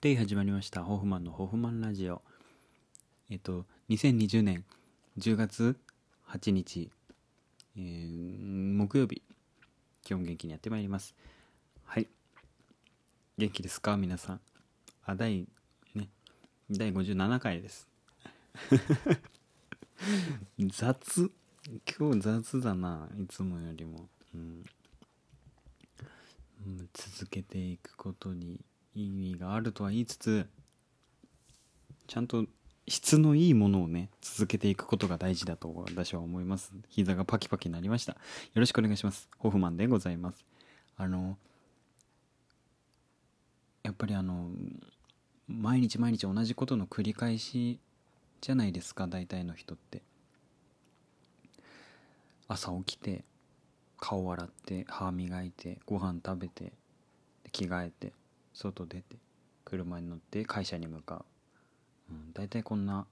で始まりました。ホフマンのホフマンラジオ。えっと2020年10月8日、えー、木曜日。今日も元気にやってまいります。はい。元気ですか？皆さん。あ第ね。第57回です。雑？今日雑だな。いつもよりも、うん、続けていくことに意味があるとは言いつつちゃんと質のいいものをね続けていくことが大事だと私は思います。膝がパキパキになりました。よろしくお願いします。ホフマンでございます。あのやっぱりあの毎日毎日同じことの繰り返しじゃないですか大体の人って。朝起きて顔洗って歯磨いてご飯食べて着替えて。外出て車に乗って会社に向かう、うん、大体こんな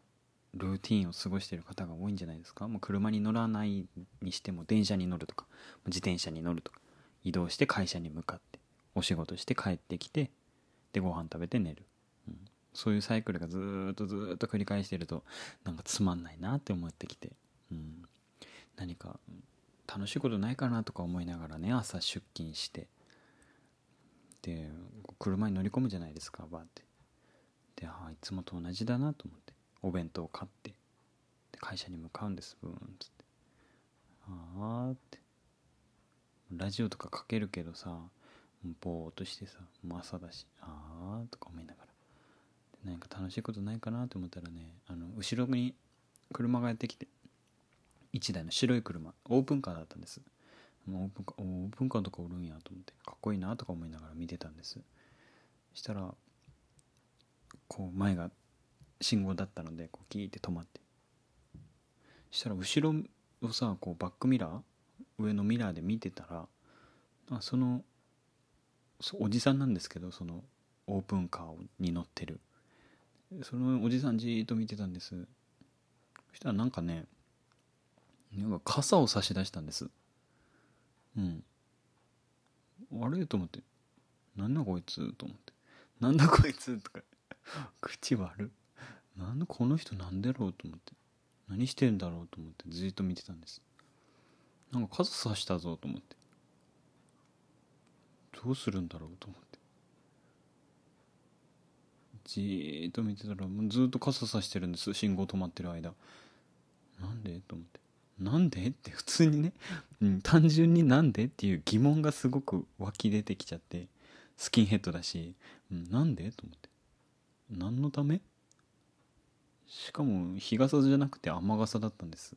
ルーティンを過ごしてる方が多いんじゃないですか？もう車に乗らないにしても電車に乗るとか自転車に乗るとか。移動して会社に向かってお仕事して帰ってきてでご飯食べて寝る、うん、そういうサイクルがずっとずっと繰り返してるとなんかつまんないなって思ってきて、うん、何か楽しいことないかなとか思いながらね朝出勤してで車に乗り込むじゃないですかバーって。でああいつもと同じだなと思って。お弁当を買って。で会社に向かうんです。ブーンっつって。ああって。ラジオとかかけるけどさぼーっとしてさもう朝だし。ああとか思いながら。何か楽しいことないかなと思ったらねあの後ろに車がやってきて。1台の白い車。オープンカーだったんです。オープンカープンカーとかおるんやと思ってかっこいいなとか思いながら見てたんです。したらこう前が信号だったのでこうキーって止まって。したら後ろをさこうバックミラー？上のミラーで見てたらあそのおじさんなんですけどそのオープンカーに乗ってる。そのおじさんじーっと見てたんです。そしたらなんかねなんか傘を差し出したんです。うん。あれと思って。なんだこいつと思って。なんだこいつとか。口悪なんだこの人なんだろうと思って。何してんだろうと思って。ずっと見てたんです。なんか傘差したぞと思って。どうするんだろうと思って。じーっと見てたらもうずっと傘差してるんです。信号止まってる間。なんでと思って。なんで？って普通にね、うん、単純になんで？っていう疑問がすごく湧き出てきちゃって。スキンヘッドだし、うん、なんで？と思って。何のため？しかも日傘じゃなくて雨傘だったんです。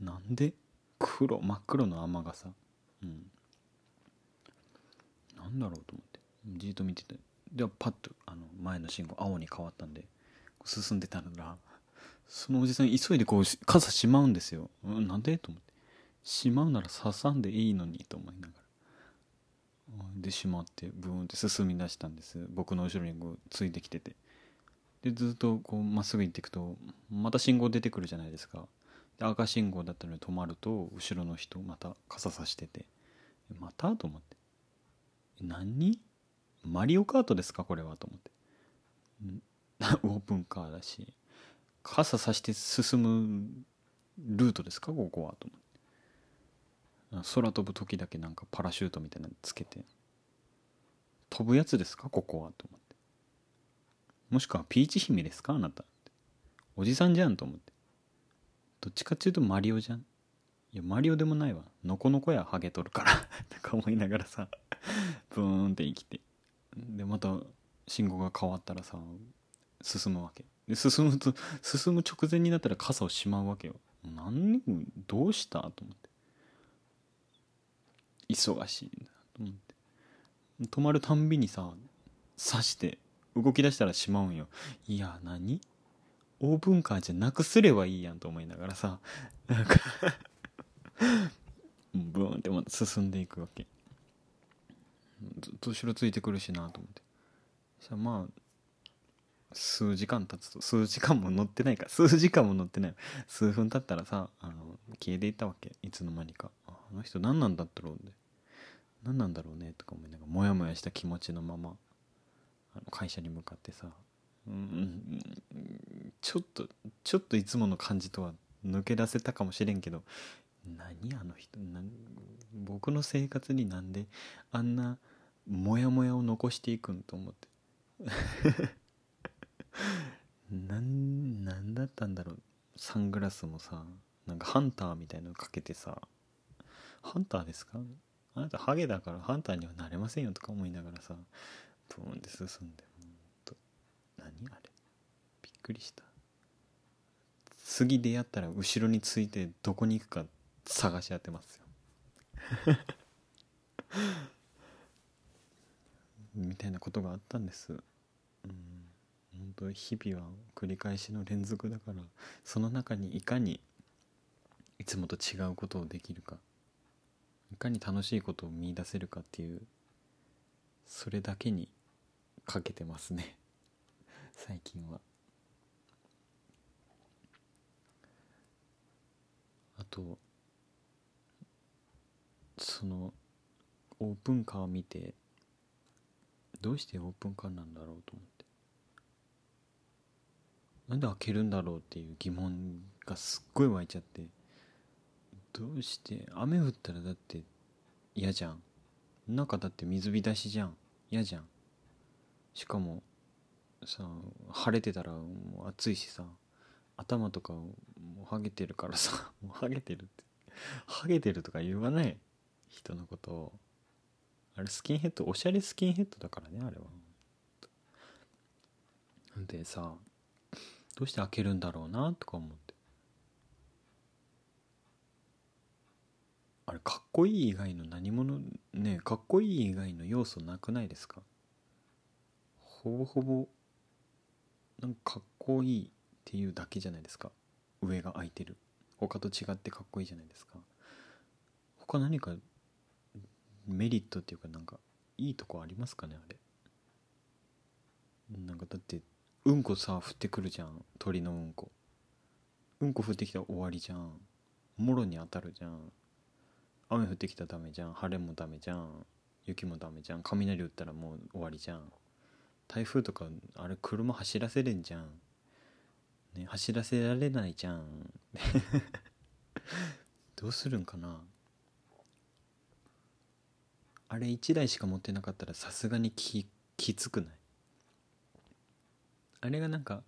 なんで？黒真っ黒の雨傘。うん。なんだろうと思って。じっと見てて。ではパッとあの前の信号青に変わったんで進んでたらそのおじさん急いでこう傘しまうんですよ、うん、なんで？と思って。しまうなら刺さんでいいのにと思いながら。でしまってブーンって進み出したんです。僕の後ろにこうついてきてて。でずっとこうまっすぐ行っていくとまた信号出てくるじゃないですか。で赤信号だったのに止まると後ろの人また傘さしてて。また？と思って。何？マリオカートですか？これは？と思って。オープンカーだし。傘さして進むルートですか？ここはと思って。空飛ぶ時だけなんかパラシュートみたいなのつけて。飛ぶやつですか？ここはと思って。もしくはピーチ姫ですか？あなたおじさんじゃんと思って。どっちかっていうとマリオじゃん。いやマリオでもないわ。のこのこやハゲとるから。とか思いながらさブーンって生きて。でまた信号が変わったらさ進むわけ。で進むと進む直前になったら傘をしまうわけよ。何どうしたと思って。忙しいなと思って。止まるたんびにさ刺して動き出したらしまうんよ。いや何？オープンカーじゃなくすればいいやんと思いながらさなんかブーンってまた進んでいくわけ。ずっと後ろついてくるしなと思って。さまあ数時間経つと数時間も乗ってないか数時間も乗ってない。数分経ったらさあの消えていったわけ。いつの間にか。あの人何なんだったろうね。何なんだろうねとか思いながらモヤモヤした気持ちのままあの会社に向かってさうんちょっとちょっといつもの感じとは抜け出せたかもしれんけど何あの人な僕の生活になんであんなモヤモヤを残していくんと思って。なんなんだったんだろう。サングラスもさなんかハンターみたいのかけてさ。ハンターですか？あなたハゲだからハンターにはなれませんよとか思いながらさブーンって進んでほんと。何あれ？びっくりした。次出会ったら後ろについてどこに行くか探し当てますよ。みたいなことがあったんです当日々は繰り返しの連続だからその中にいかにいつもと違うことをできるかいかに楽しいことを見出せるかっていうそれだけにかけてますね。最近は。あとそのオープンカーを見てどうしてオープンカーなんだろうと思って。なんで開けるんだろうっていう疑問がすっごい湧いちゃって。どうして？雨降ったらだって嫌じゃん。中だって水浸しじゃん。嫌じゃん。しかもさ晴れてたらもう暑いしさ。頭とかもうハゲてるからさ。もうハゲてるって。ハゲてるとか言わない。人のことを。あれスキンヘッドおしゃれスキンヘッドだからねあれは。でさどうして開けるんだろうなとか思って。あれかっこいい以外の何者ねかっこいい以外の要素なくないですか？ほぼほぼなんかかっこいいっていうだけじゃないですか？上が空いてる。他と違ってかっこいいじゃないですか。他何かメリットっていうかなんかいいとこありますかねあれ？なんかだってうんこさ降ってくるじゃん。鳥のうんこ。うんこ降ってきたら終わりじゃん。もろに当たるじゃん。雨降ってきたらダメじゃん。晴れもダメじゃん。雪もダメじゃん。雷打ったらもう終わりじゃん。台風とかあれ車走らせれんじゃん、ね、走らせられないじゃん。どうするんかな。あれ1台しか持ってなかったらさすがにききつくないあれがなんか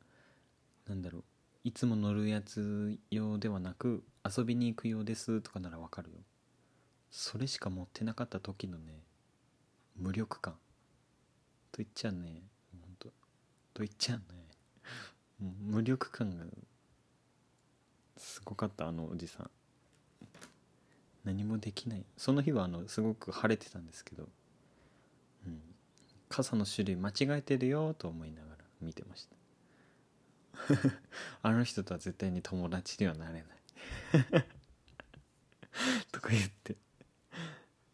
なんだろう。いつも乗るやつ用ではなく遊びに行く用ですとかならわかるよ。それしか持ってなかった時のね無力感。と言っちゃうね。本当と言っちゃうね。無力感がすごかったあのおじさん。何もできない。その日はあのすごく晴れてたんですけど、うん、傘の種類間違えてるよと思いながら。見てました。あの人とは絶対に友達にはなれない。とか言って。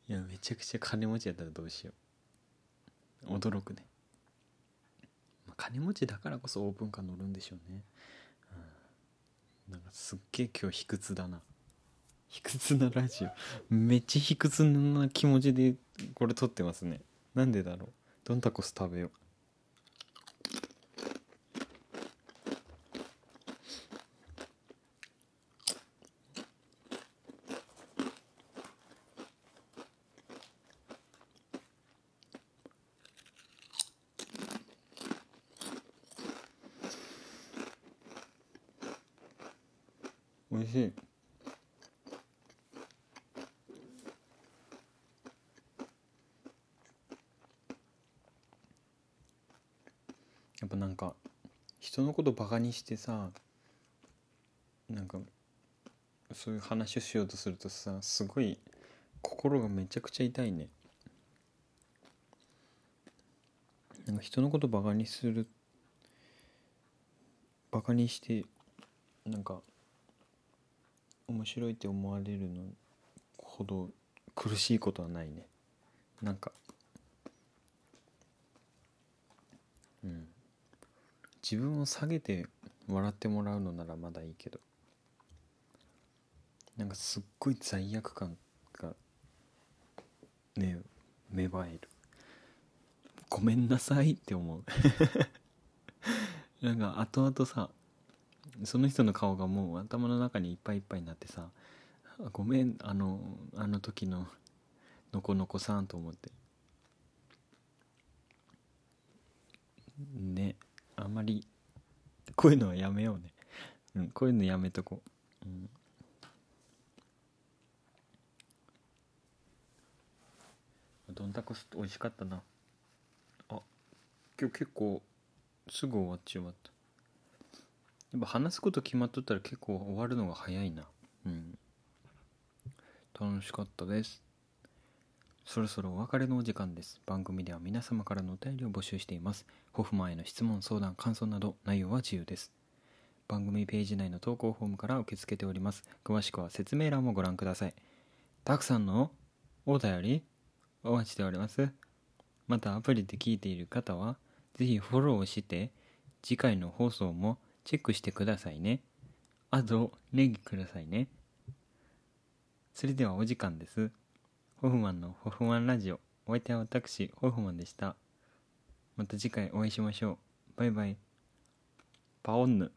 いやめちゃくちゃ金持ちやったらどうしよう。驚くね、まあ、金持ちだからこそオープンカー乗るんでしょうね、うん、なんかすっげえ今日卑屈だな。卑屈なラジオ。めっちゃ卑屈な気持ちでこれ撮ってますね。なんでだろう。ドンタコス食べよう。おいしい。やっぱなんか人のことバカにしてさなんかそういう話をしようとするとさすごい心がめちゃくちゃ痛いね。なんか人のことバカにするバカにしてなんか面白いって思われるのほど苦しいことはないね。なんか。うん。自分を下げて笑ってもらうのならまだいいけど。なんかすっごい罪悪感がね芽生える。ごめんなさいって思う。なんか後々さその人の顔がもう頭の中にいっぱいいっぱいになってさごめんあのあの時ののこのこさんと思って。ねあんまりこういうのはやめようね、うん、こういうのやめとこう、うん。どんたこす美味しかったな。あ今日結構すぐ終わっちまった。やっぱ話すこと決まっとったら結構終わるのが早いな。うん。楽しかったです。そろそろお別れのお時間です。番組では皆様からのお便りを募集しています。ホフマンへの質問相談感想など内容は自由です。番組ページ内の投稿フォームから受け付けております。詳しくは説明欄もご覧ください。たくさんのお便りお待ちしております。またアプリで聞いている方はぜひフォローして次回の放送もチェックしてくださいね。あとネギくださいね。それではお時間です。ホフマンのホフマンラジオ。お相手は私ホフマンでした。また次回お会いしましょう。バイバイ。パオンヌ。